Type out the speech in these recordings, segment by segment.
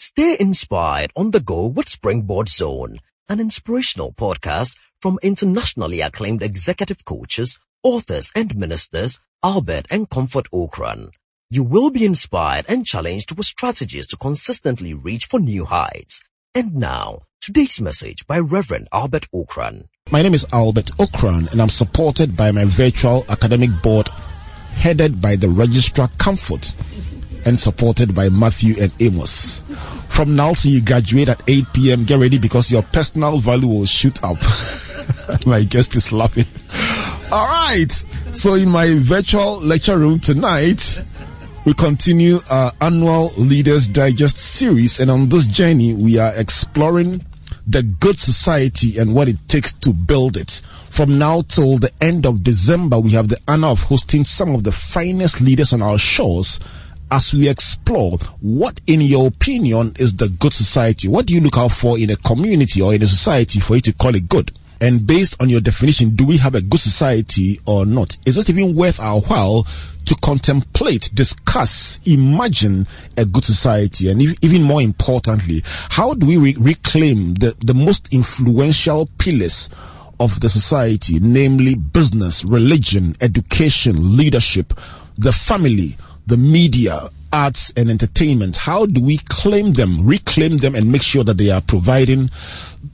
Stay inspired on the go with Springboard Zone, an inspirational podcast from internationally acclaimed executive coaches, authors and ministers Albert and Comfort Ocran. You will be inspired and challenged with strategies to consistently reach for new heights. And now, today's message by Reverend Albert Ocran. My name is Albert Ocran, and I'm supported by my virtual academic board headed by the Registrar Comfort and supported by Matthew and Amos. From now till you graduate at 8 p.m., get ready because your personal value will shoot up. my guest is laughing. All right. So in my virtual lecture room tonight, we continue our annual Leaders Digest series. And on this journey, we are exploring the good society and what it takes to build it. From now till the end of December, we have the honor of hosting some of the finest leaders on our shores as we explore what, in your opinion, is the good society. What do you look out for in a community or in a society for you to call it good? And based on your definition, do we have a good society or not? Is it even worth our while to contemplate, discuss, imagine a good society? And even more importantly, how do we re- reclaim the, the most influential pillars of the society, namely business, religion, education, leadership, the family, the media, arts and entertainment, how do we claim them, reclaim them, and make sure that they are providing,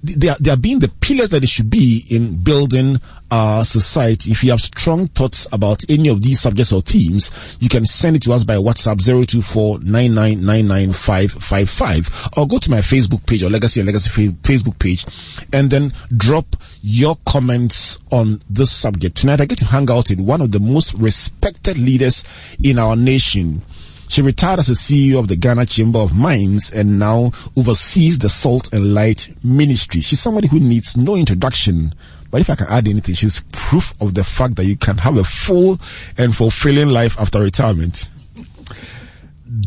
they are, they are being the pillars that they should be in building our society? If you have strong thoughts about any of these subjects or themes, you can send it to us by WhatsApp 024 or go to my Facebook page or Legacy and Legacy Facebook page and then drop your comments on this subject. Tonight, I get to hang out with one of the most respected leaders in our nation. She retired as a CEO of the Ghana Chamber of Mines and now oversees the Salt and Light Ministry. She's somebody who needs no introduction. But if I can add anything, she's proof of the fact that you can have a full and fulfilling life after retirement.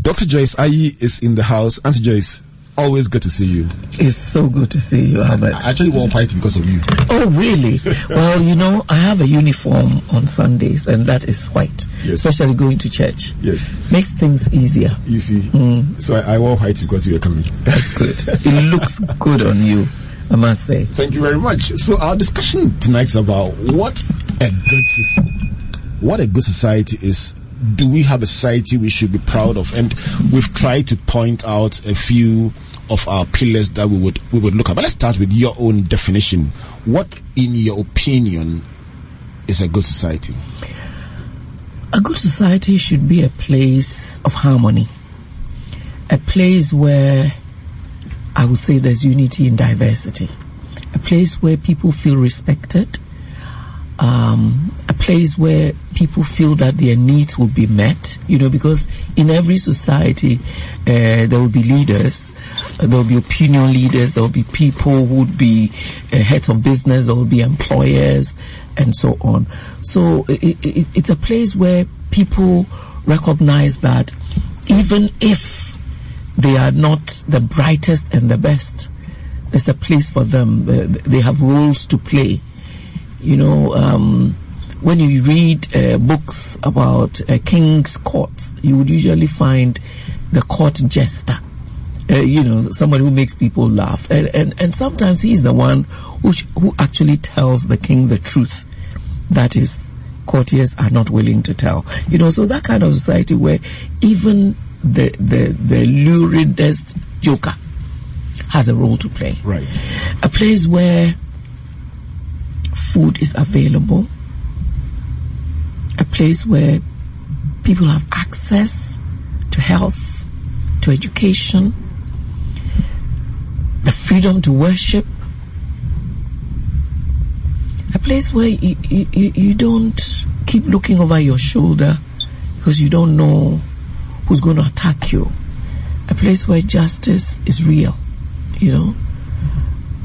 Dr. Joyce Aryee is in the house. Auntie Joyce, always good to see you. It's so good to see you, Albert. I actually wore white because of you. Oh, really? well, you know, I have a uniform on Sundays, and that is white. Yes. Especially going to church. Yes. Makes things easier. You see. Mm. So I, I, wore white because you were coming. That's good. it looks good on you. I must say. Thank you very much. So our discussion tonight is about what a good what a good society is do we have a society we should be proud of? And we've tried to point out a few of our pillars that we would we would look at. But let's start with your own definition. What, in your opinion, is a good society? A good society should be a place of harmony, a place where I would say there's unity and diversity, a place where people feel respected, um, a place where people feel that their needs will be met, you know, because in every society uh, there will be leaders, uh, there will be opinion leaders, there will be people who would be uh, heads of business, there will be employers, and so on. So it, it, it's a place where people recognize that even if they are not the brightest and the best, there's a place for them. They have roles to play you know, um, when you read uh, books about uh, king's courts, you would usually find the court jester. Uh, you know, somebody who makes people laugh, and, and and sometimes he's the one who who actually tells the king the truth. That is, courtiers are not willing to tell. You know, so that kind of society where even the the the luridest joker has a role to play. Right. A place where food is available, a place where people have access to health, to education, the freedom to worship, a place where you, you, you don't keep looking over your shoulder because you don't know who's going to attack you, a place where justice is real, you know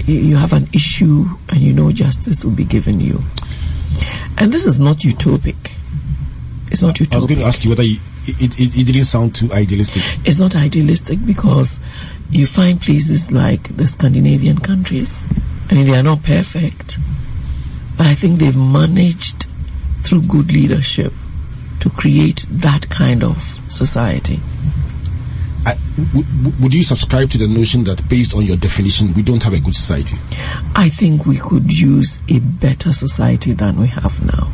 you have an issue and you know justice will be given you. And this is not utopic. It's not utopic. I was going to ask you whether you, it, it, it didn't sound too idealistic. It's not idealistic because you find places like the Scandinavian countries. I mean, they are not perfect, but I think they've managed through good leadership to create that kind of society. I, w- w- would you subscribe to the notion that, based on your definition, we don't have a good society? I think we could use a better society than we have now.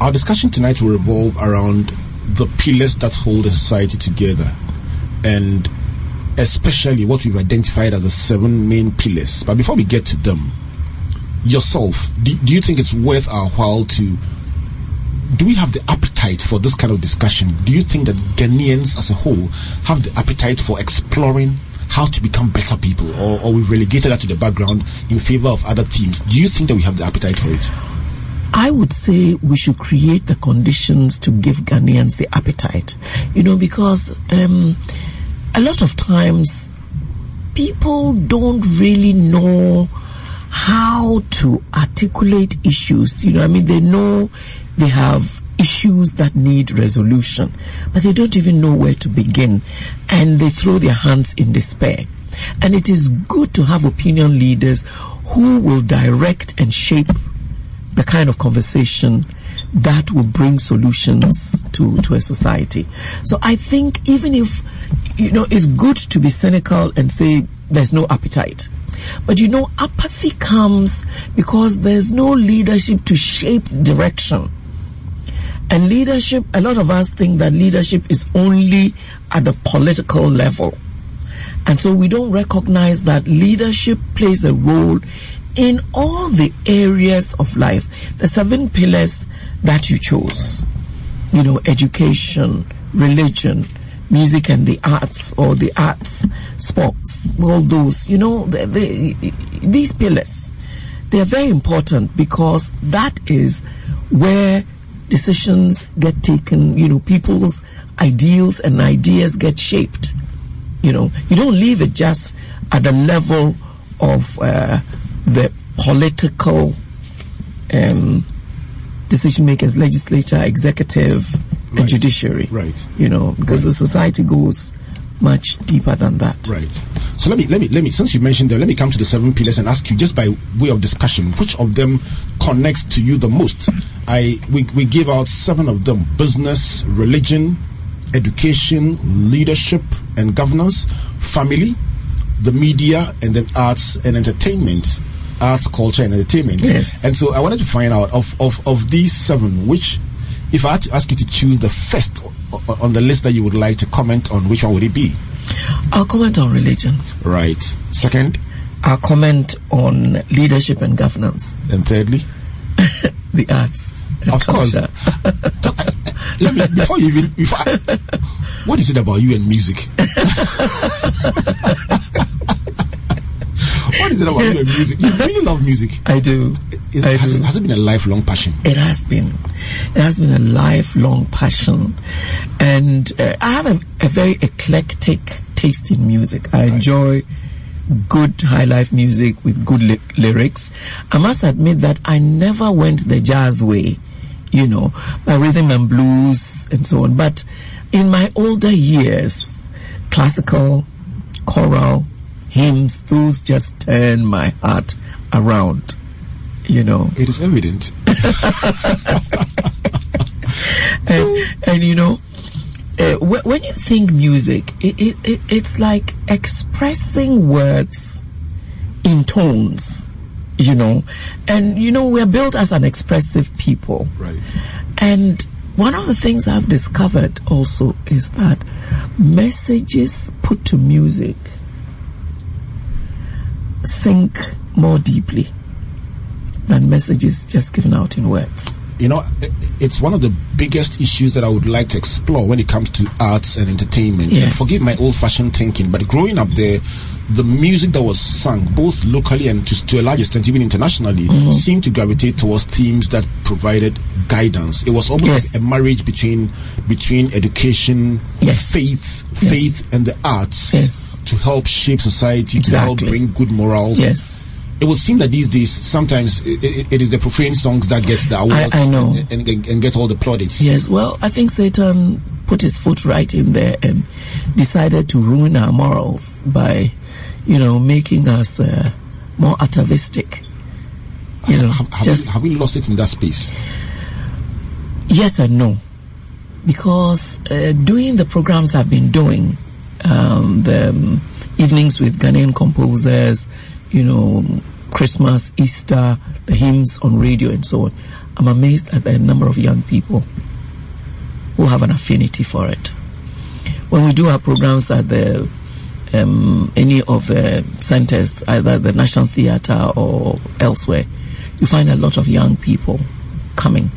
Our discussion tonight will revolve around the pillars that hold a society together, and especially what we've identified as the seven main pillars. But before we get to them, yourself, do, do you think it's worth our while to? Do we have the appetite for this kind of discussion? Do you think that Ghanaians as a whole have the appetite for exploring how to become better people, or, or we've relegated that to the background in favor of other themes? Do you think that we have the appetite for it? I would say we should create the conditions to give Ghanaians the appetite. You know, because um, a lot of times people don't really know how to articulate issues. You know, I mean, they know they have issues that need resolution, but they don't even know where to begin and they throw their hands in despair. And it is good to have opinion leaders who will direct and shape the kind of conversation that will bring solutions to, to a society. So I think even if, you know, it's good to be cynical and say there's no appetite. But you know, apathy comes because there's no leadership to shape direction. And leadership, a lot of us think that leadership is only at the political level. And so we don't recognize that leadership plays a role in all the areas of life. The seven pillars that you chose, you know, education, religion, music and the arts, or the arts, sports, all those, you know, the, the, these pillars, they are very important because that is where decisions get taken, you know, people's ideals and ideas get shaped. You know, you don't leave it just at the level of uh, the political um, decision makers, legislature, executive, Right. and judiciary. Right. You know, because the society goes much deeper than that. Right. So let me let me let me since you mentioned them, let me come to the seven pillars and ask you just by way of discussion, which of them connects to you the most? I we we give out seven of them: business, religion, education, leadership and governance, family, the media, and then arts and entertainment. Arts, culture, and entertainment. Yes. And so I wanted to find out of, of, of these seven, which, if I had to ask you to choose the first on the list that you would like to comment on, which one would it be? I'll comment on religion. Right. Second, I'll comment on leadership and governance, and thirdly, the arts. of course. Let me before you even before. I, what is it about you and music? what is it about you and music? You really love music. I do. Is- I has, do. it, has it been a lifelong passion? It has been. It has been a lifelong passion. And uh, I have a, a very eclectic taste in music. I enjoy good high life music with good ly- lyrics. I must admit that I never went the jazz way, you know, by rhythm and blues and so on. But in my older years, classical, choral, hymns, those just turn my heart around, you know. It is evident. and, and you know, uh, wh- when you think music, it, it, it, it's like expressing words in tones, you know. And, you know, we're built as an expressive people. Right. And one of the things I've discovered also is that messages put to music sink more deeply than messages just given out in words. You know, it's one of the biggest issues that I would like to explore when it comes to arts and entertainment. And forgive my old-fashioned thinking, but growing up there, the music that was sung, both locally and to, to a large extent even internationally, Mm-hmm. seemed to gravitate towards themes that provided guidance. It was almost Yes. like a marriage between between education, Yes. faith, Yes. faith, and the arts Yes. to help shape society, to help bring good morals. Yes. It would seem that these days, sometimes i i it is the profane songs that gets the awards I know. And, and, and get all the plaudits. Yes, well, I think Satan put his foot right in there and decided to ruin our morals by, you know, making us uh, more atavistic. You know, Have, have, just we, have we lost it in that space? yes and no. because uh, doing the programs I've been doing, um, the um, evenings with Ghanaian composers, you know, Christmas, Easter, the hymns on radio, and so on. I'm amazed at the number of young people who have an affinity for it. When we do our programs at the um, any of the centers, either the National Theatre or elsewhere, you find a lot of young people coming.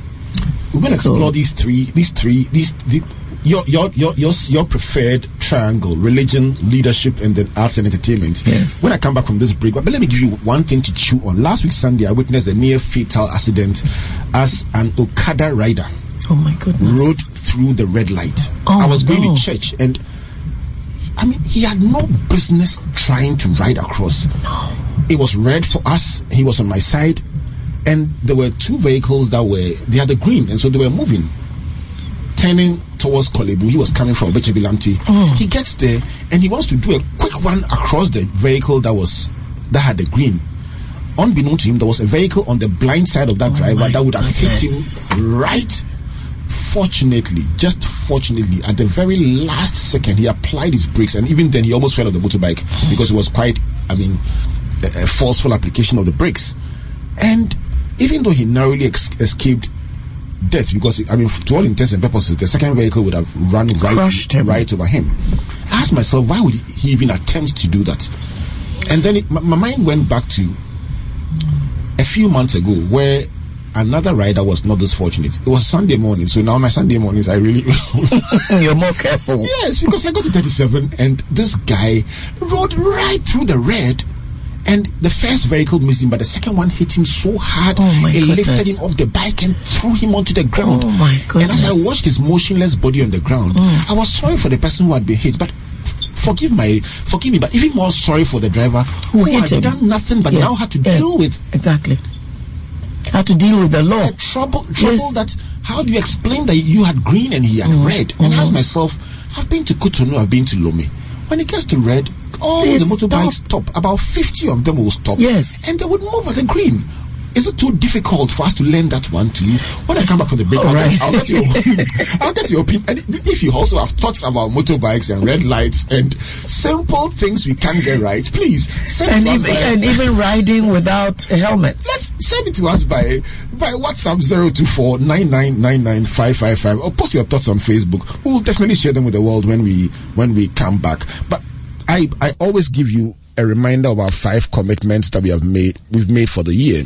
We're going to so, explore these three, these three, these, these your, your, your, your, your preferred triangle religion, leadership, and then arts and entertainment. Yes. When I come back from this break, but let me give you one thing to chew on. Last week, Sunday, I witnessed a near fatal accident as an Okada rider. Oh my goodness. Rode through the red light. Oh, I was going no. to church and I mean, he had no business trying to ride across. It was red for us. He was on my side, and there were two vehicles that were they had the green, and so they were moving, turning towards Korle Bu. He was coming from Bechebilanti. Oh. Mm. He gets there and he wants to do a quick one across the vehicle that was that had the green. Unbeknown to him, there was a vehicle on the blind side of that Oh driver that would have goodness. hit him right fortunately, just fortunately, at the very last second, he applied his brakes, and even then, he almost fell on the motorbike because it was quite, I mean, a, a forceful application of the brakes. And even though he narrowly ex- escaped death, because I mean, to all intents and purposes, the second vehicle would have run right, right over him. I asked myself, why would he even attempt to do that? And then it, my, my mind went back to a few months ago where another rider was not this fortunate. It was Sunday morning, so now my Sunday mornings I really You're more careful. yes because I got to 37 and this guy rode right through the red. And the first vehicle missed him, but the second one hit him so hard, Oh, it goodness. lifted him off the bike and threw him onto the ground. Oh, my god. And as I watched his motionless body on the ground, Mm. I was sorry for the person who had been hit, but forgive my forgive me, but even more sorry for the driver Who hit had him. done nothing but Yes, now had to yes, deal with exactly. Had to deal with the law. a trouble trouble Yes. that how do you explain that you had green and he had Mm, red? And I ask myself, I've been to Cotonou, I've been to Lome. When it gets to red, all They the motorbikes stop. stop. About 50 of them will stop. Yes. And they would move at the green. Is it too difficult for us to learn that one too? When I come back from the break, I'll, right. get, I'll get your I'll get your opinion. And if you also have thoughts about motorbikes and red lights and simple things we can't get right, please send And it to us by- and even riding without helmets. Let's send it to us by by WhatsApp 024 9999555 or post your thoughts on Facebook. We'll definitely share them with the world when we when we come back. But I I always give you a reminder of our five commitments that we have made we've made for the year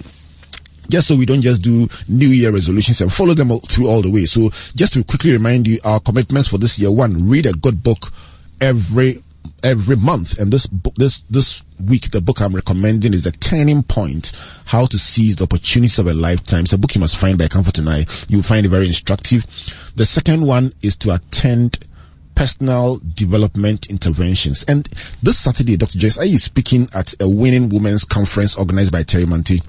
just so we don't just do New Year resolutions and follow them all through all the way. So, just to quickly remind you, our commitments for this year: one, read a good book every every month. And this book, this this week, the book I'm recommending is the Turning Point: How to Seize the Opportunities of a Lifetime. It's a book you must find by Comfort and I. You'll find it very instructive. The second one is to attend personal development interventions. And this Saturday, Dr. Joyce, are you speaking at a winning women's conference organized by Terry Manti?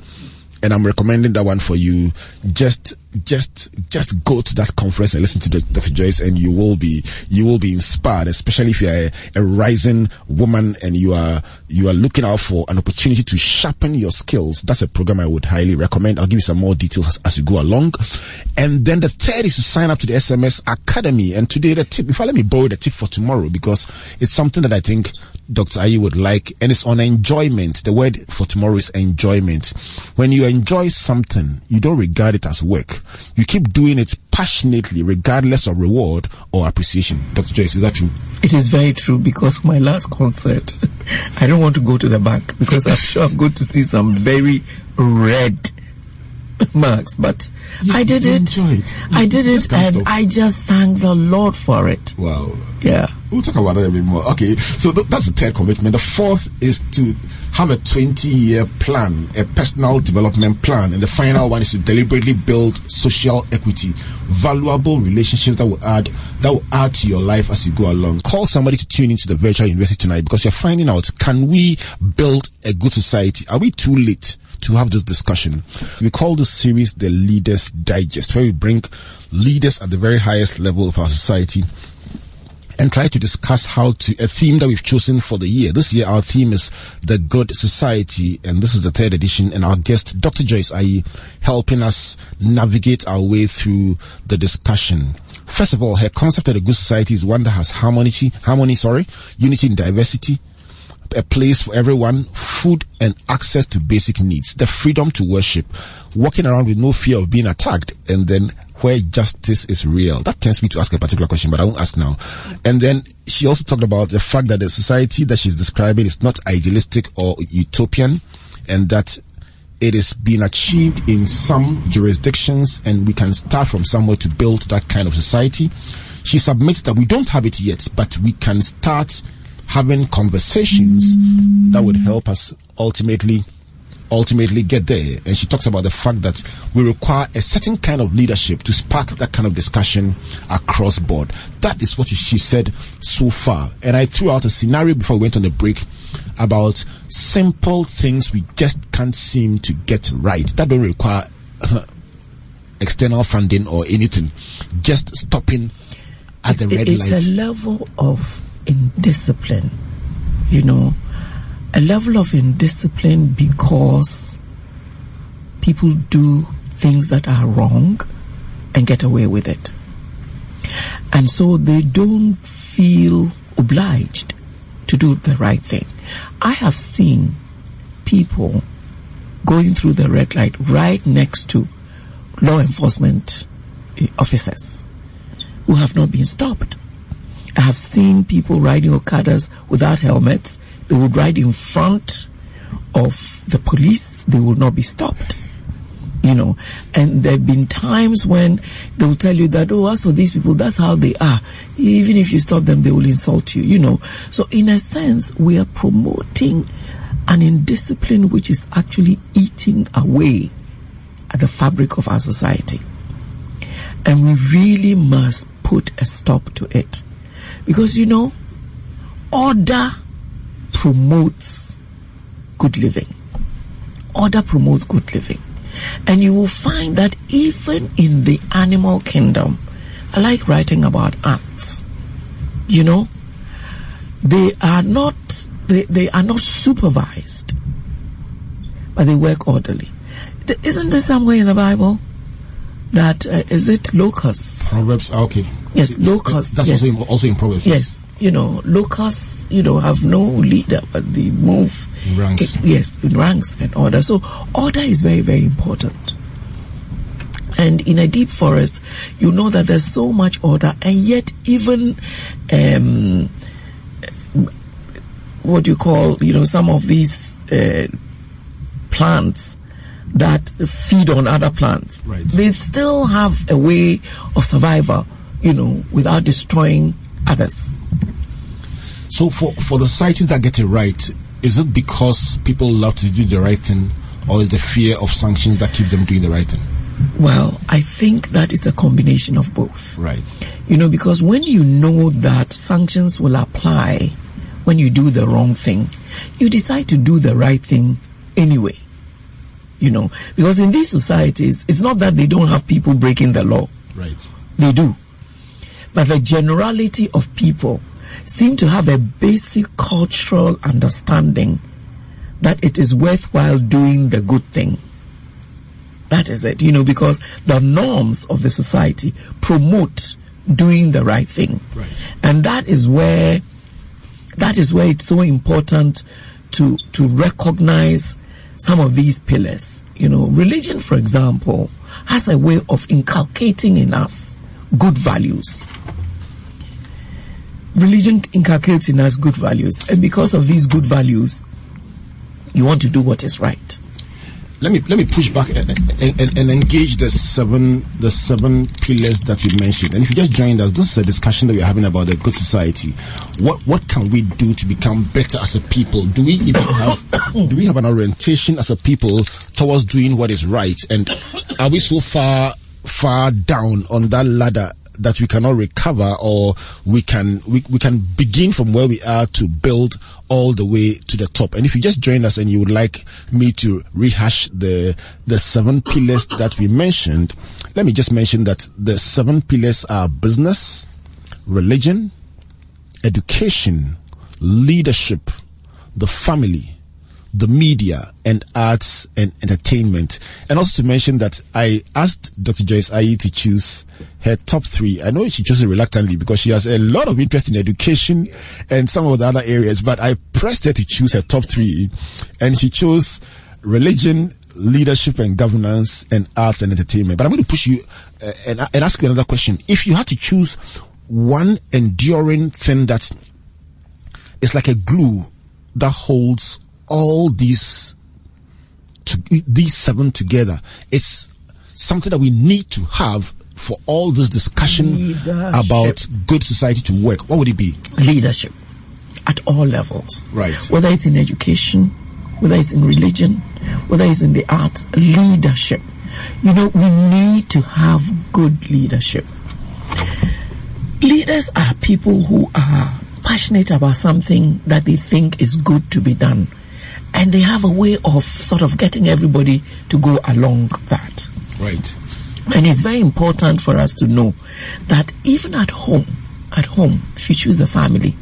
And I'm recommending that one for you. Just, just, just go to that conference and listen to Dr. Joyce, and you will be, you will be inspired. Especially if you're a, a rising woman and you are, you are looking out for an opportunity to sharpen your skills. That's a program I would highly recommend. I'll give you some more details as, as you go along. And then the third is to sign up to the SMS Academy. And today the tip, if I let me borrow the tip for tomorrow because it's something that I think Dr. Aryee would like, and it's on enjoyment. The word for tomorrow is enjoyment. When you enjoy something, you don't regard it as work. You keep doing it passionately, regardless of reward or appreciation. Dr. Joyce, is that true? It is very true because my last concert, I don't want to go to the bank because I'm sure I'm going to see some very red marks. But You- I did it. it. I did it, and stop. I just thank the Lord for it. Wow. Yeah. We'll talk about that a bit more. Okay, so th- that's the third commitment. The fourth is to have a 20 year plan, a personal development plan. And the final one is to deliberately build social equity, valuable relationships that will add, that will add to your life as you go along. Call somebody to tune into the virtual university tonight because you're finding out, can we build a good society? Are we too late? to have this discussion. We call this series the Leaders Digest, where we bring leaders at the very highest level of our society and try to discuss how to a theme that we've chosen for the year. This year, our theme is the good society, and this is the third edition. And our guest, Dr. Joyce Aryee, helping us navigate our way through the discussion. First of all, her concept of a good society is one that has harmony, harmony, sorry, unity and diversity, a place for everyone, food and access to basic needs, the freedom to worship, walking around with no fear of being attacked, and then where justice is real. That tends me to ask a particular question, but I won't ask now. And then she also talked about the fact that the society that she's describing is not idealistic or utopian, and that it is being achieved in some jurisdictions, and we can start from somewhere to build that kind of society. She submits that we don't have it yet, but we can start having conversations that would help us ultimately ultimately get there. And she talks about the fact that we require a certain kind of leadership to spark that kind of discussion across board. That is what she said so far. And I threw out a scenario before we went on the break about simple things we just can't seem to get right. That don't require uh, external funding or anything. Just stopping at the red it's light. It's a level of indiscipline, you know a level of indiscipline because people do things that are wrong and get away with it. And so they don't feel obliged to do the right thing. I have seen people going through the red light right next to law enforcement officers who have not been stopped. I have seen people riding Okadas without helmets they would ride in front of the police, they would not be stopped. You know, and there have been times when they will tell you that, oh, as for these people, that's how they are. Even if you stop them, they will insult you, you know. So, in a sense, we are promoting an indiscipline which is actually eating away at the fabric of our society. And we really must put a stop to it. Because, you know, order promotes good living. Order promotes good living. And you will find that even in the animal kingdom, I like writing about ants. You know, they are not they, they are not supervised, but they work orderly. Isn't there somewhere in the Bible that uh, is it locusts? Proverbs. Ah, okay. Yes, locusts. That's yes. also in, also in Proverbs. Yes, you know, locusts, you know, have no leader, but they move. In ranks. It, yes, in ranks and order. So order is very, very important. And in a deep forest, you know that there's so much order, and yet even um, what you call, you know, some of these uh, plants that feed on other plants, right. they still have a way of survival, you know, without destroying others. So for, for the societies that get it right, is it because people love to do the right thing or is the fear of sanctions that keeps them doing the right thing? Well, I think that it's a combination of both. Right. You know, because when you know that sanctions will apply when you do the wrong thing, you decide to do the right thing anyway. You know, because in these societies, it's not that they don't have people breaking the law. Right. They do. But the generality of people seem to have a basic cultural understanding that it is worthwhile doing the good thing. That is it, you know, because the norms of the society promote doing the right thing. Right. And that is where that is where it's so important to to recognize some of these pillars. You know, religion, for example, has a way of inculcating in us good values religion inculcates in us good values, and because of these good values, you want to do what is right. Let me let me push back and, and, and, engage the seven the seven pillars that you mentioned. And if you just joined us, this is a discussion that we're having about the good society. What what can we do to become better as a people? Do we even have do we have an orientation as a people towards doing what is right? And are we so far far down on that ladder that we cannot recover or we can we, we can begin from where we are to build all the way to the top. And if you just join us and you would like me to rehash the the seven pillars that we mentioned let me just mention that the seven pillars are business religion education leadership the family the media and arts and entertainment. And also to mention that I asked Dr. Joyce Aryee to choose her top three. I know she chose it reluctantly because she has a lot of interest in education and some of the other areas, but I pressed her to choose her top three and she chose religion, leadership and governance and arts and entertainment. But I'm going to push you uh, and, and ask you another question. If you had to choose one enduring thing that is like a glue that holds all these to, these seven together. It's something that we need to have for all this discussion Leadership. about good society to work. What would it be? Leadership at all levels. Right. Whether it's in education, whether it's in religion, whether it's in the arts, leadership. You know, we need to have good leadership. Leaders are people who are passionate about something that they think is good to be done. And they have a way of sort of getting everybody to go along that. Right. And it's very important for us to know that even at home, at home, if you choose a family,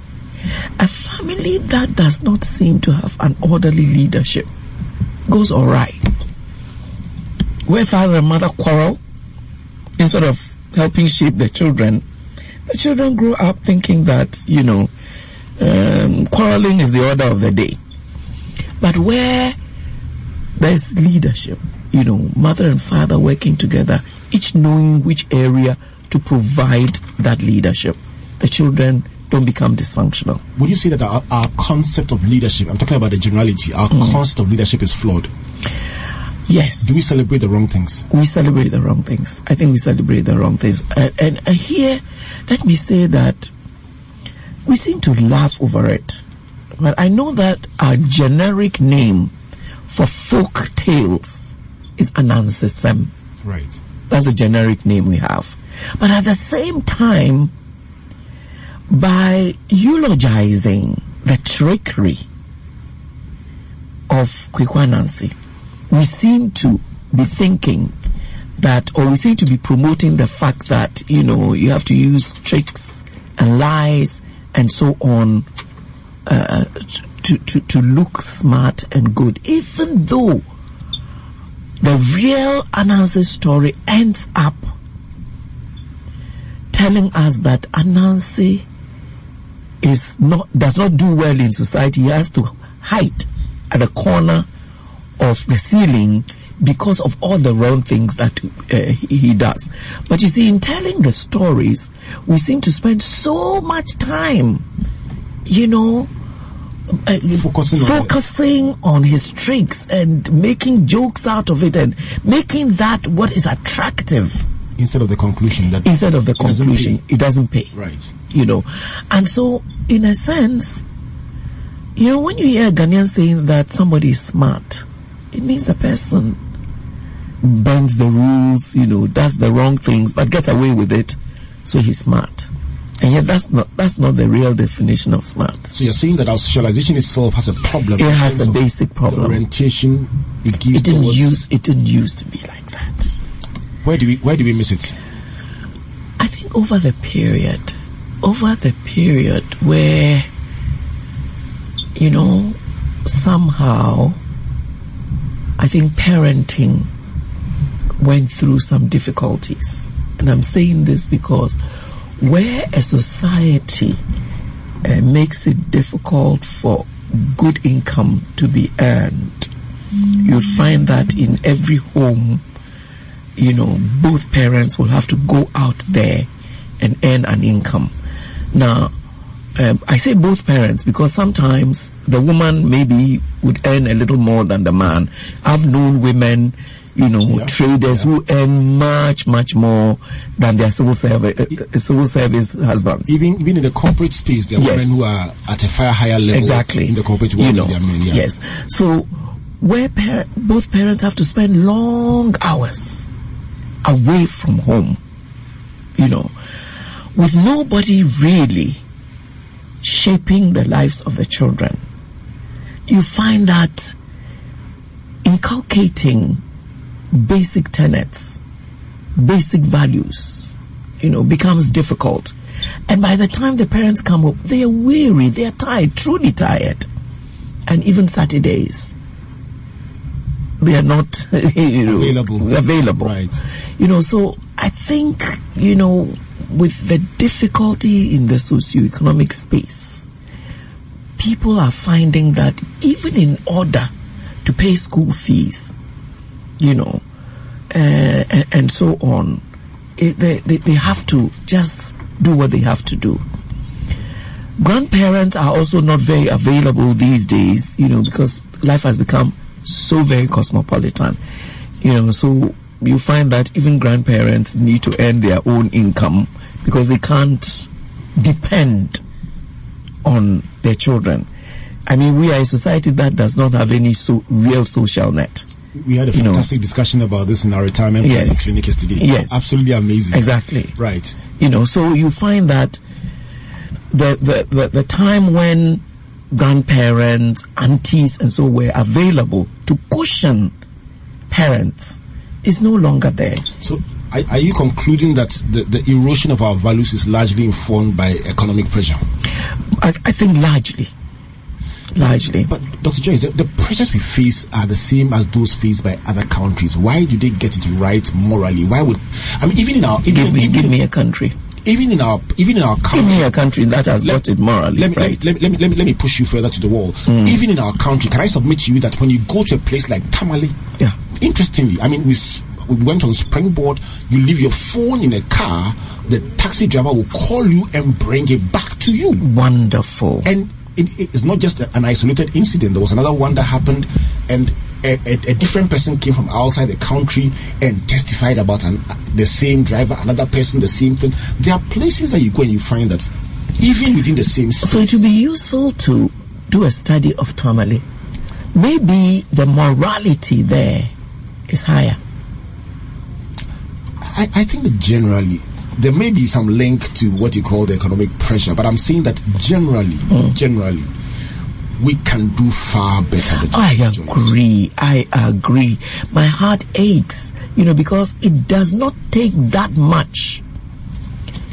a family that does not seem to have an orderly leadership goes all right. Where father and mother quarrel, instead of helping shape the children, the children grow up thinking that, you know, um, quarreling is the order of the day. But where there's leadership, you know, mother and father working together, each knowing which area to provide that leadership, the children don't become dysfunctional. Would you say that our, our concept of leadership, I'm talking about the generality, our mm. concept of leadership is flawed? Yes. Do we celebrate the wrong things? We celebrate the wrong things. I think we celebrate the wrong things. Uh, and uh, here, let me say that we seem to laugh over it. But I know that our generic name for folk tales is Anansesem. Right. That's the generic name we have. But at the same time, by eulogizing the trickery of Kwaku Anansi, we seem to be thinking that, or we seem to be promoting the fact that, you know, you have to use tricks and lies and so on to, to, to look smart and good, even though the real Anansi story ends up telling us that Anansi is not does not do well in society. He has to hide at the corner of the ceiling because of all the wrong things that uh, he does. But you see, in telling the stories, we seem to spend so much time, you know, uh, focusing, focusing on, on, his tricks and making jokes out of it and making that what is attractive. Instead of the conclusion that instead of the it conclusion doesn't it doesn't pay. Right. You know. And so in a sense you know when you hear a Ghanaian saying that somebody is smart it means the person bends the rules, you know, does the wrong things, but gets away with it. So he's smart. And yet that's not that's not the real definition of smart. So you're saying that our socialization itself has a problem. It has a basic problem. orientation it gives. It didn't use it didn't used to be like that. Where do we where do we miss it? I think over the period, over the period where you know somehow I think parenting went through some difficulties. And I'm saying this because where a society uh, makes it difficult for good income to be earned, you'll find that in every home, you know, both parents will have to go out there and earn an income. Now, um, I say both parents because sometimes the woman maybe would earn a little more than the man. I've known women you know, yeah. traders yeah. who earn much, much more than their civil service, uh, civil service husbands. Even, even in the corporate space, there are yes. women who are at a far higher level exactly. in the corporate world you know, than men. Yeah. Yes. So, where par- both parents have to spend long hours away from home, you know, with nobody really shaping the lives of the children, you find that inculcating basic tenets, basic values, you know, becomes difficult. And by the time the parents come up, they are weary, they are tired, truly tired. And even Saturdays, they are not you know, Available. available. Right. You know, so I think, you know, with the difficulty in the socioeconomic space, people are finding that even in order to pay school fees, you know, uh, and, and so on, it, they, they, they have to just do what they have to do. Grandparents are also not very available these days, you know, because life has become so very cosmopolitan, you know, so you find that even grandparents need to earn their own income because they can't depend on their children. I mean, we are a society that does not have any so, real social net. We had a You know. fantastic discussion about this in our retirement Yes. clinic yesterday. Yes. Absolutely amazing. Exactly. Right. You know, so you find that the, the, the, the time when grandparents, aunties, and so were available to cushion parents is no longer there. So, are, are you concluding that the, the erosion of our values is largely informed by economic pressure? I, I think largely. Largely. But, Dr. Joyce, the, the pressures we face are the same as those faced by other countries. Why do they get it right morally? Why would I mean even in our even, Give me, even, give me a country. even in our even in our Give country me a country that has got it morally let me, right. let, me, let, me, let, me, let me push you further to the wall. Hmm. Even in our country, can I submit to you that when you go to a place like Tamale, Yeah. interestingly, I mean, we, we went on Springboard, you leave your phone in a car, the taxi driver will call you and bring it back to you. Wonderful. And it, it's not just an isolated incident. There was another one that happened, and a, a, a different person came from outside the country and testified about an, the same driver, another person, the same thing. There are places that you go and you find that even within the same space. So it would be useful to do a study of Tamale. Maybe the morality there is higher. I, I think that generally there may be some link to what you call the economic pressure, but I'm saying that generally, Hmm. generally, we can do far better. I agree. I agree. My heart aches, you know, because it does not take that much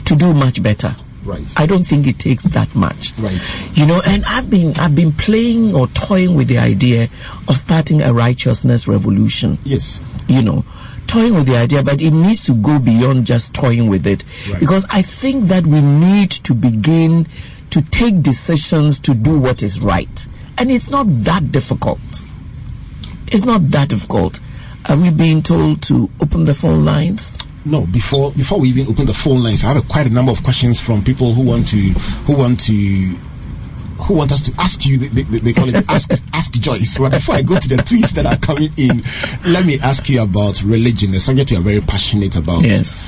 to do much better. Right. I don't think it takes that much. Right. You know, and I've been I've been playing or toying with the idea of starting a righteousness revolution. Yes. you know, toying with the idea, but it needs to go beyond just toying with it. Right. Because I think that we need to begin to take decisions to do what is right. And it's not that difficult. It's not that difficult. Are we being told to open the phone lines? No, before before we even open the phone lines, I have a, quite a number of questions from people who want to who want to who want us to ask you. They, they, they call it ask ask Joyce. But before I go to the tweets that are coming in, let me ask you about religion, a subject you are very passionate about. Yes.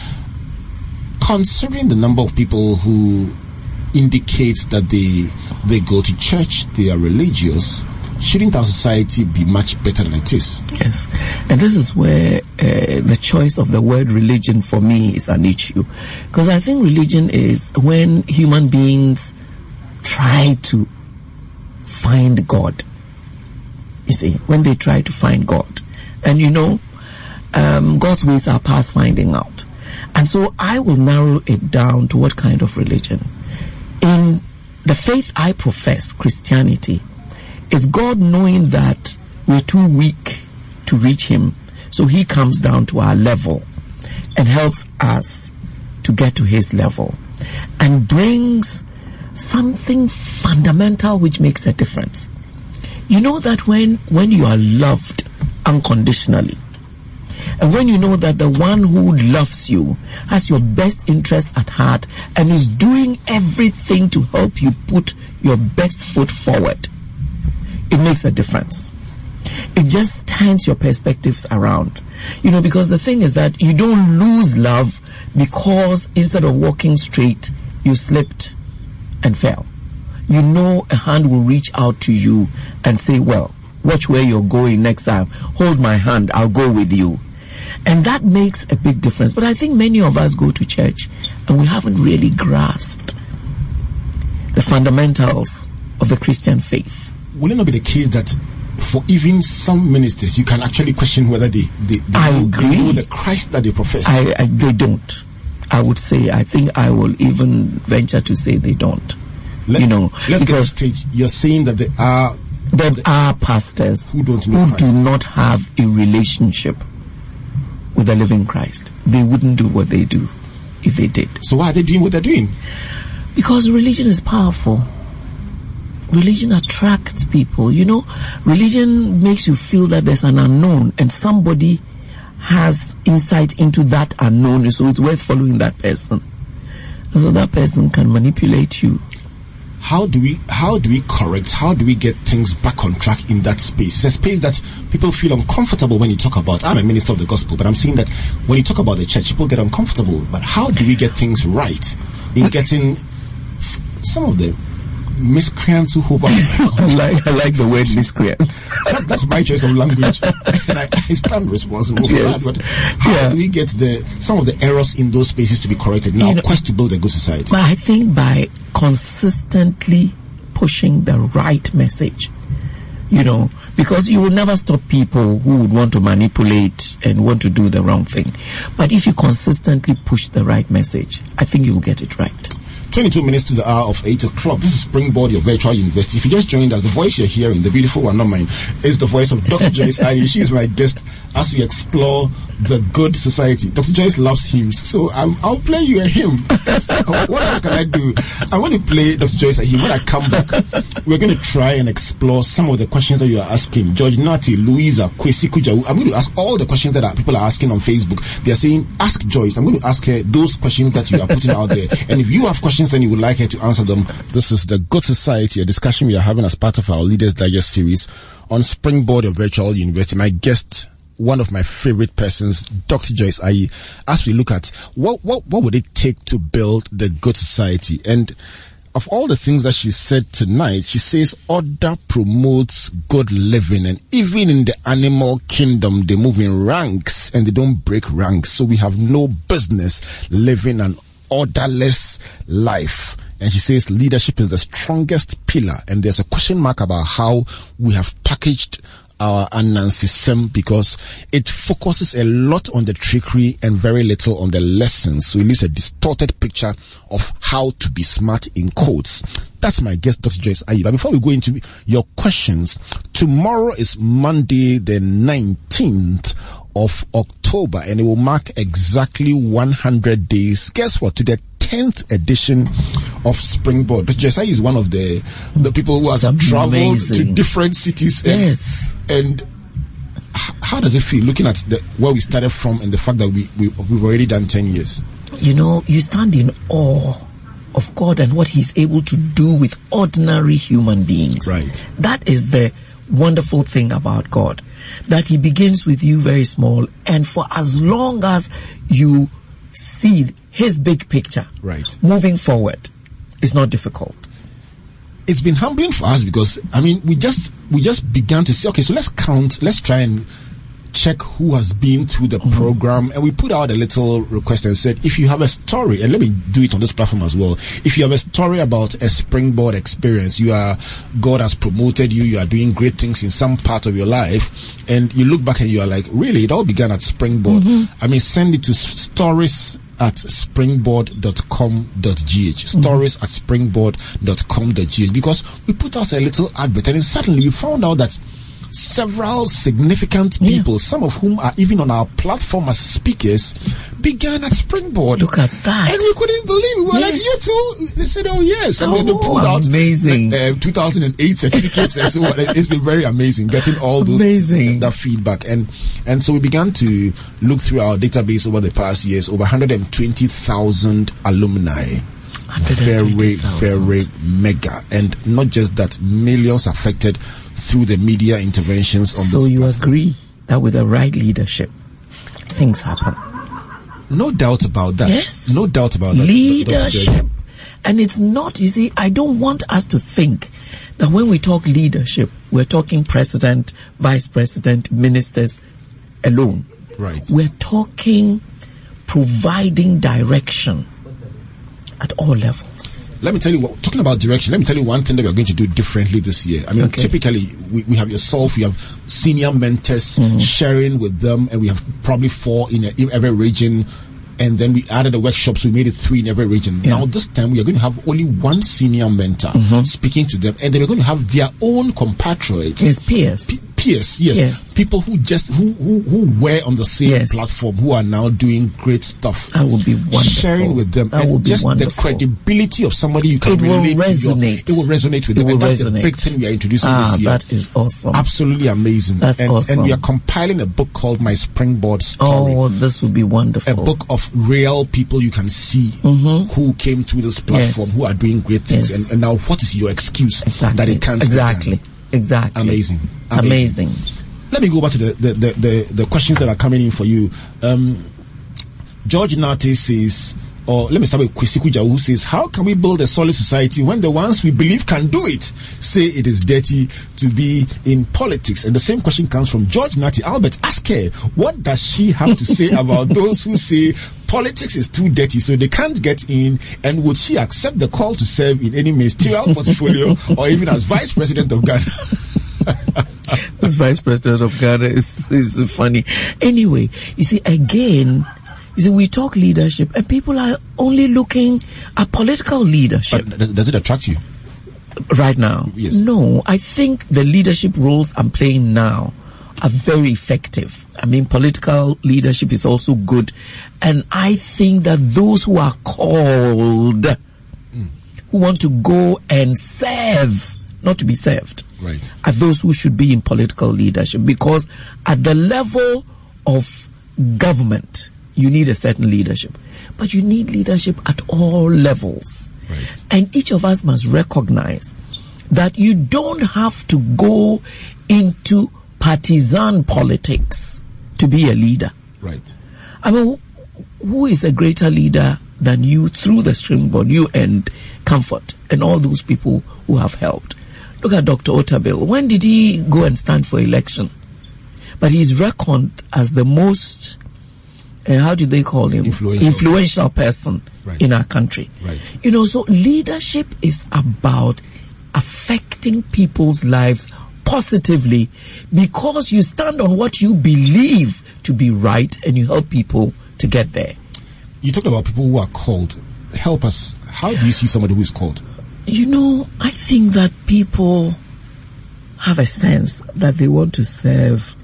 Considering the number of people who indicate that they they go to church, they are religious, shouldn't our society be much better than it is? Yes. And this is where uh, the choice of the word religion for me is an issue. Because I think religion is when human beings try to find God. You see, when they try to find God. And you know, um, God's ways are past finding out. And so I will narrow it down to what kind of religion. In the faith I profess, Christianity, is God knowing that we're too weak to reach Him. So He comes down to our level and helps us to get to His level and brings something fundamental which makes a difference. You know that when, when you are loved unconditionally, and when you know that the one who loves you has your best interest at heart and is doing everything to help you put your best foot forward, it makes a difference. It just turns your perspectives around. You know, because the thing is that you don't lose love because instead of walking straight, you slipped and fell. You know, a hand will reach out to you and say, Well, watch where you're going next time. Hold my hand, I'll go with you. And that makes a big difference. But I think many of us go to church and we haven't really grasped the fundamentals of the Christian faith. Will it not be the case that for even some ministers, you can actually question whether they, they, they, know, they know the Christ that they profess? I, I they don't. I would say I think I will even venture to say they don't. Let, you know, let's get straight. You're saying that there are There are pastors Who don't who do not have a relationship with the living Christ. They wouldn't do what they do if they did. So why are they doing what they're doing? Because religion is powerful. Religion attracts people. You know, religion makes you feel that there's an unknown and somebody has insight into that unknown, so it's worth following that person. And so that person can manipulate you. How do we how do we correct? How do we get things back on track in that space? It's a space that people feel uncomfortable when you talk about. I'm a minister of the gospel, but I'm seeing that when you talk about the church, people get uncomfortable. But how do we get things right in getting f- some of the miscreants who hover? I like, I like the word miscreants. that, that's my choice of language, and I, I stand responsible for Yes. that. But how Yeah. do we get the some of the errors in those spaces to be corrected? Now, You know- quest to build a good society. But I think by consistently pushing the right message, you know, because you will never stop people who would want to manipulate and want to do the wrong thing. But if you consistently push the right message, I think you'll get it right. 22 minutes to the hour of 8 o'clock. This is Springboard, your virtual university. If you just joined us, the voice you're hearing, the beautiful one, not mine, is the voice of Dr. Joyce Aryee. She is my guest as we explore the good society. Dr. Joyce loves hymns, so I'm, I'll play you a hymn. what else can I do? I want to play Dr. Joyce a hymn. When I come back, we're going to try and explore some of the questions that you are asking. George Nati, Louisa, Kwesi Kujawu. I'm going to ask all the questions that are, people are asking on Facebook. They're saying, ask Joyce. I'm going to ask her those questions that you are putting out there. And if you have questions and you would like her to answer them, this is the Good Society, a discussion we are having as part of our Leaders Digest series on Springboard of Virtual University. My guest, one of my favorite persons, Dr. Joyce Aryee, as we look at what, what, what would it take to build the good society? And of all the things that she said tonight, she says order promotes good living, and even in the animal kingdom, they move in ranks and they don't break ranks. So we have no business living an orderless life. And she says leadership is the strongest pillar, and there's a question mark about how we have packaged our Anansi Sem because it focuses a lot on the trickery and very little on the lessons. So it leaves a distorted picture of how to be smart in quotes. That's my guest, Dr. Joyce Aryee. But before we go into your questions, tomorrow is Monday, the 19th of October, and it will mark exactly 100 days. Guess what? To the 10th edition of Springboard. Joyce is one of the, the people who has traveled to different cities and Yes. and how does it feel looking at the, where we started from and the fact that we, we we've already done 10 years You know, you stand in awe of God and what He's able to do with ordinary human beings. Right. That is the wonderful thing about God. That He begins with you very small, and for as long as you see His big picture, Right. moving forward, is not difficult. it's been humbling for us because i mean we just we just began to say okay so let's count let's try and check who has been through the program. And we put out a little request and said if you have a story and let me do it on this platform as well. If you have a story about a springboard experience you are god has promoted you you are doing great things in some part of your life and you look back and you are like really it all began at springboard. Mm-hmm. I mean send it to stories at springboard.com.gh. Stories mm-hmm. at springboard.com.gh. Because we put out a little advert and then suddenly we found out that several significant Yeah. people, some of whom are even on our platform as speakers, began at Springboard. Look at that. And we couldn't believe it. We were like, you too? They said, oh, yes. And then they Oh, pulled out amazing. uh, 2008 certificates. and so it's been very amazing getting all those Amazing. that feedback. And and so we began to look through our database over the past years, over 120,000 alumni. Very, 120,000. very mega. And not just that, millions affected through the media interventions on So you agree that with the right leadership, things happen. No doubt about that. Yes. No doubt about that. Leadership. And it's not, you see, I don't want us to think that when we talk leadership, we're talking president, vice president, ministers alone. Right. We're talking providing direction at all levels. Let me tell you what, talking about direction, let me tell you one thing that we're going to do differently this year. I mean, Okay. typically, we, we have yourself, we have senior mentors Mm-hmm. sharing with them, and we have probably four in, a, in every region and then we added the workshops. We made it three in every region. Yeah. Now this time we are going to have only one senior mentor Mm-hmm. speaking to them, and they're going to have their own compatriots. His peers. Peers, yes. Yes. people who just who, who who were on the same Yes. platform who are now doing great stuff. I will be wonderful. Sharing with them, That and just wonderful. the credibility of somebody you can It will relate to. Your, resonate. it will resonate with It them, will that's the resonate. big thing we are introducing Ah, this year. that is awesome. Absolutely amazing. That's and, awesome. And we are compiling a book called My Springboard Story Oh, this would be wonderful. a book of real people you can see who came through this platform, Yes. who are doing great things. And, and now, what is your excuse exactly. that it can't exactly. Exactly. Amazing. Amazing. Let me go back to the, the, the, the, the questions that are coming in for you. Um, George Nate says, or let me start with Kwisikuja, who says, How can we build a solid society when the ones we believe can do it say it is dirty to be in politics? And the same question comes from George Nati. Albert, ask her, what does she have to say about those who say politics is too dirty so they can't get in? And would she accept the call to serve in any ministerial portfolio or even as vice president of Ghana? this vice president of Ghana is, is funny. Anyway, you see, again, you see, we talk leadership and people are only looking at political leadership But does, it attract you? right now. Yes. No, I think the leadership roles I'm playing now are very effective. I mean, political leadership is also good. And I think that those who are called, hmm. who want to go and serve, not to be served, Right. are those who should be in political leadership because at the level of government, you need a certain leadership, but you need leadership at all levels. Right. And each of us must recognize that you don't have to go into partisan politics to be a leader. Right. I mean, who- is a greater leader than you through the springboard, you and Comfort, and all those people who have helped? Look at Dr. Otabil. When did he go and stand for election? But he's reckoned as the most, uh, how do they call him? Influential. Influential person Right. in our country. Right. You know, so leadership is about affecting people's lives positively because you stand on what you believe to be right and you help people to get there. You talked about people who are called. Help us. How do you see somebody who is called? You know, I think that people have a sense that they want to serve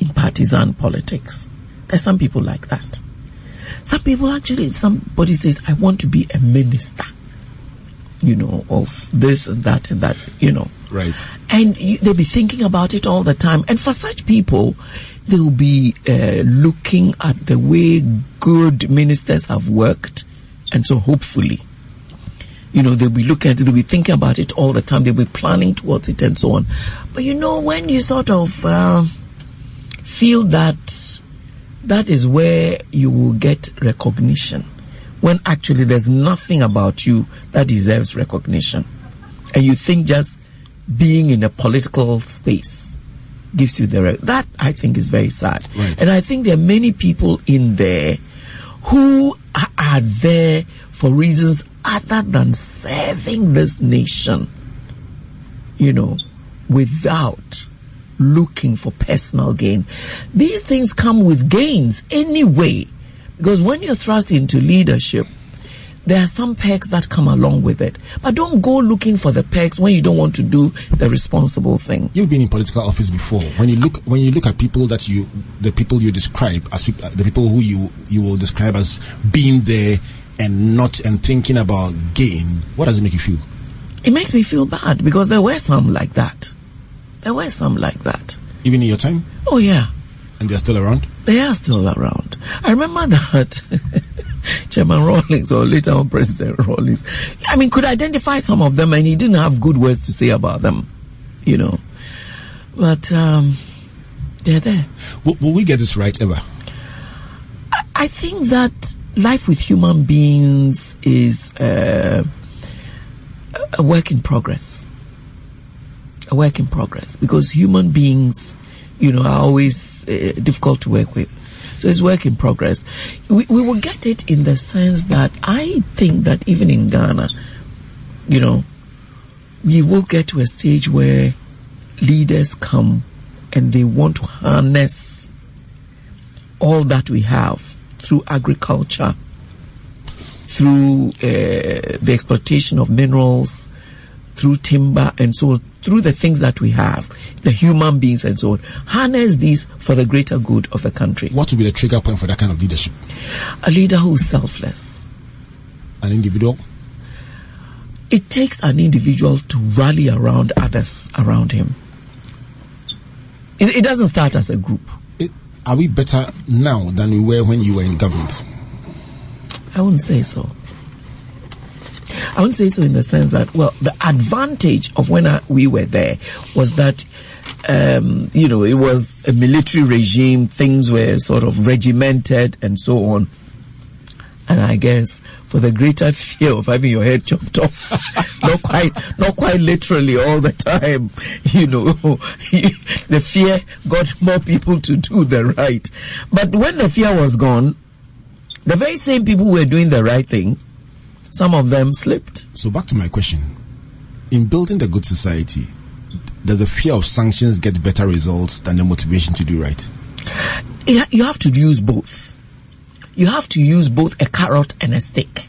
in partisan politics. There's some people like that. Some people actually, somebody says, I want to be a minister, you know, of this and that and that, you know. Right. And you, they'll be thinking about it all the time. And for such people, they'll be uh, looking at the way good ministers have worked. And so hopefully, you know, they'll be looking at it, they'll be thinking about it all the time. They'll be planning towards it and so on. But you know, when you sort of uh, feel that that is where you will get recognition, when actually there's nothing about you that deserves recognition, and you think just being in a political space gives you the re- that I think is very sad. Right. And I think there are many people in there who are there for reasons other than serving this nation, you know, without looking for personal gain. These things come with gains anyway, because when you're thrust into leadership, there are some perks that come along with it. But don't go looking for the perks when you don't want to do the responsible thing. You've been in political office before. When you look, when you look at people that you, the people you describe as the people who you you will describe as being there and not and thinking about gain. What does it make you feel? It makes me feel bad because there were some like that. There were some like that. Even in your time, Oh, yeah. and they're still around. They are still around. I remember that Chairman Rawlings or later on President Rawlings, I mean, could identify some of them and he didn't have good words to say about them, you know. But um, they're there. Will, will we get this right ever? I think that life with human beings is uh, a work in progress. A work in progress because human beings, you know, are always uh, difficult to work with. So it's work in progress. We, we will get it in the sense that I think that even in Ghana, you know, we will get to a stage where leaders come and they want to harness all that we have through agriculture, through uh, the exploitation of minerals, through timber, and so through the things that we have, the human beings and so on, harness these for the greater good of the country. What would be the trigger point for that kind of leadership? A leader who is selfless. An individual? It takes an individual to rally around others around him. It, it doesn't start as a group. Are we better now than we were when you were in government? I wouldn't say so. I wouldn't say so in the sense that, well, the advantage of when I, we were there was that, um, you know, it was a military regime, things were sort of regimented and so on. And I guess for the greater fear of having your head chopped off, not quite, not quite literally all the time, you know, the fear got more people to do the right. But when the fear was gone, the very same people who were doing the right thing, some of them slipped. So back to my question. In building the good society, does the fear of sanctions get better results than the motivation to do right? You have to use both you have to use both a carrot and a stick.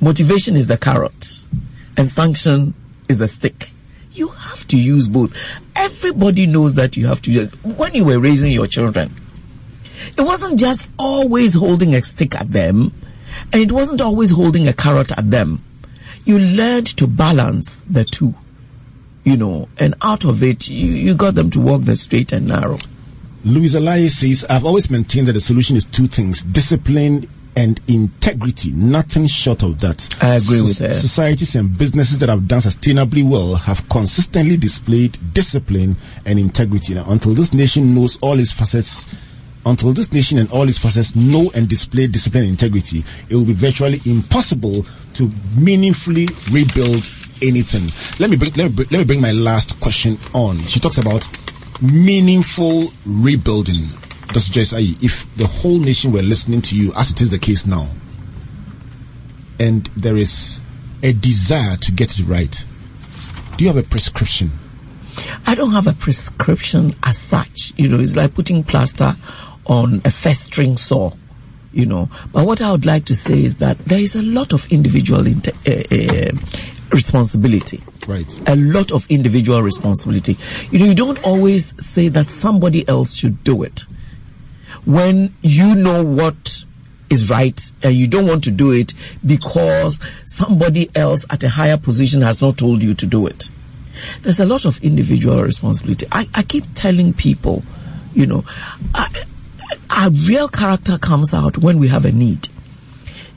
Motivation is the carrot, and sanction is the stick. You have to use both. Everybody knows that you have to. When you were raising your children, it wasn't just always holding a stick at them, and it wasn't always holding a carrot at them. You learned to balance the two, you know, and out of it, you, you got them to walk the straight and narrow. Louisa Lai says, I've always maintained that the solution is two things discipline and integrity, nothing short of that. I agree with that. Societies and businesses that have done sustainably well have consistently displayed discipline and integrity. Now, until this nation knows all its facets, until this nation and all its facets know and display discipline and integrity, it will be virtually impossible to meaningfully rebuild anything. Let me bring, let me, let me bring my last question on. She talks about meaningful rebuilding. Dr. Joyce Aryee, if the whole nation were listening to you, as it is the case now, and there is a desire to get it right, do you have a prescription? I don't have a prescription as such. You know, it's like putting plaster on a festering sore. You know, but what I would like to say is that there is a lot of individual inter- uh, uh, responsibility. Right. A lot of individual responsibility. You know, you don't always say that somebody else should do it. When you know what is right and you don't want to do it because somebody else at a higher position has not told you to do it. There's a lot of individual responsibility. I, I keep telling people, you know, I, our real character comes out when we have a need.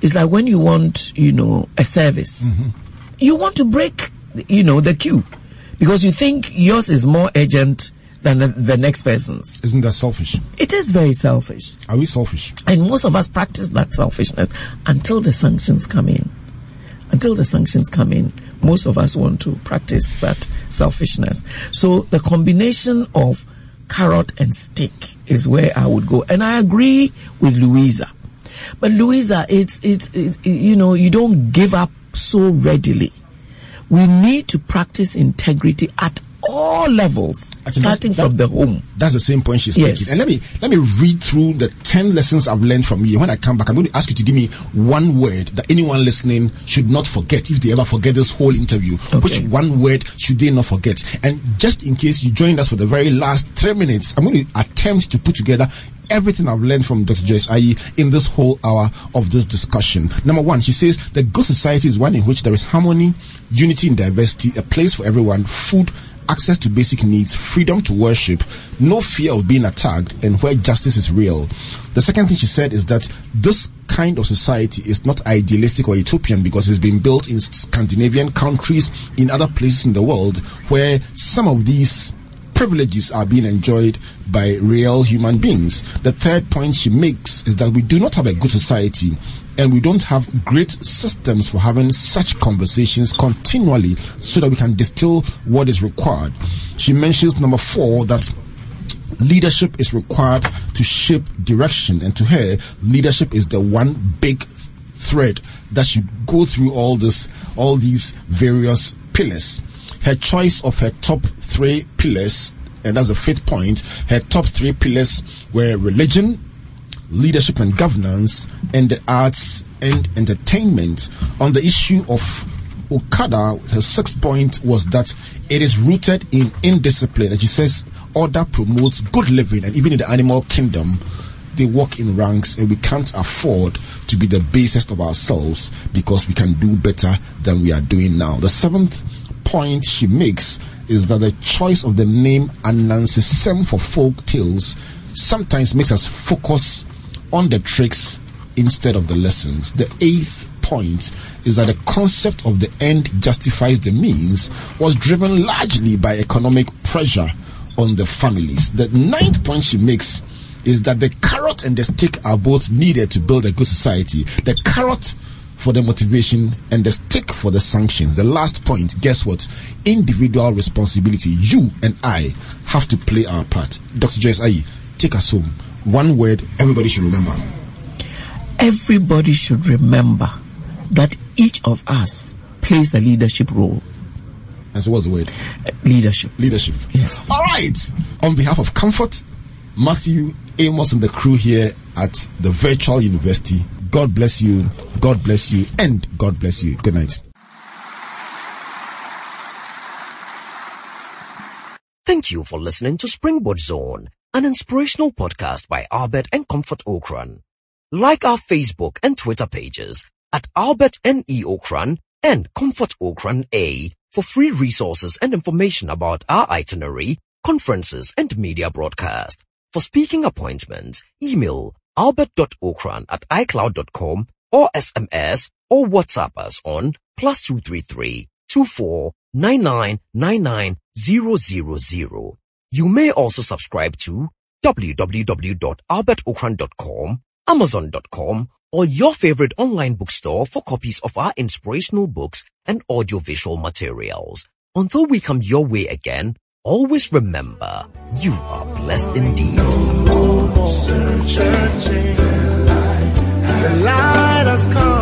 It's like when you want, you know, a service. Mm-hmm you want to break, you know, the queue because you think yours is more urgent than the, the, next person's. Isn't that selfish? It is very selfish. Are we selfish? And most of us practice that selfishness until the sanctions come in. Until the sanctions come in, most of us want to practice that selfishness. So the combination of carrot and stick is where I would go. And I agree with Louisa. But Louisa, it's, it's, it's you know, you don't give up so readily. We need to practice integrity at all levels, Actually, starting that, from the home. That's the same point she's yes. making. And let me let me read through the ten lessons I've learned from you. When I come back, I'm going to ask you to give me one word that anyone listening should not forget if they ever forget this whole interview. Okay. Which one word should they not forget? And just in case you joined us for the very last three minutes, I'm going to attempt to put together everything I've learned from Dr. Joyce Aryee in this whole hour of this discussion. Number one, she says the good society is one in which there is harmony, unity, and diversity, a place for everyone, food, access to basic needs, freedom to worship, no fear of being attacked, and where justice is real. The second thing she said is that this kind of society is not idealistic or utopian because it's been built in Scandinavian countries, in other places in the world, where some of these privileges are being enjoyed by real human beings. The third point she makes is that we do not have a good society and we don't have great systems for having such conversations continually so that we can distill what is required. She mentions number four that leadership is required to shape direction, and to her, leadership is the one big thread that should go through all this, all these various pillars. Her choice of her top three pillars, and that's the fifth point, her top three pillars were religion, leadership and governance, and the arts and entertainment. On the issue of Okada, her sixth point was that it is rooted in indiscipline. And she says order promotes good living, and even in the animal kingdom, they walk in ranks, and we can't afford to be the basest of ourselves because we can do better than we are doing now. The seventh point she makes is that the choice of the name Anansi Sem for folk tales sometimes makes us focus on the tricks instead of the lessons. The eighth point is that the concept of the end justifies the means was driven largely by economic pressure on the families. The ninth point she makes is that the carrot and the stick are both needed to build a good society. The carrot for the motivation and the stick for the sanctions. The last point, guess what? Individual responsibility. You and I have to play our part. Dr. Joyce Aryee, take us home. One word everybody should remember. Everybody should remember that each of us plays the leadership role. And so, what's the word? Leadership. Leadership. Yes. All right. On behalf of Comfort, Matthew, Amos, and the crew here at the virtual university, God bless you, God bless you, and God bless you. Good night. Thank you for listening to Springboard Zone, an inspirational podcast by Albert and Comfort Ocran. Like our Facebook and Twitter pages at Albert N.E. Ocran and Comfort Ocran A for free resources and information about our itinerary, conferences, and media broadcast. For speaking appointments, email albert.ocran at icloud.com or SMS or WhatsApp us on plus 233 24 You may also subscribe to www.albertocran.com, amazon.com, or your favorite online bookstore for copies of our inspirational books and audiovisual materials. Until we come your way again, always remember, you are blessed indeed. Searching, the light has come.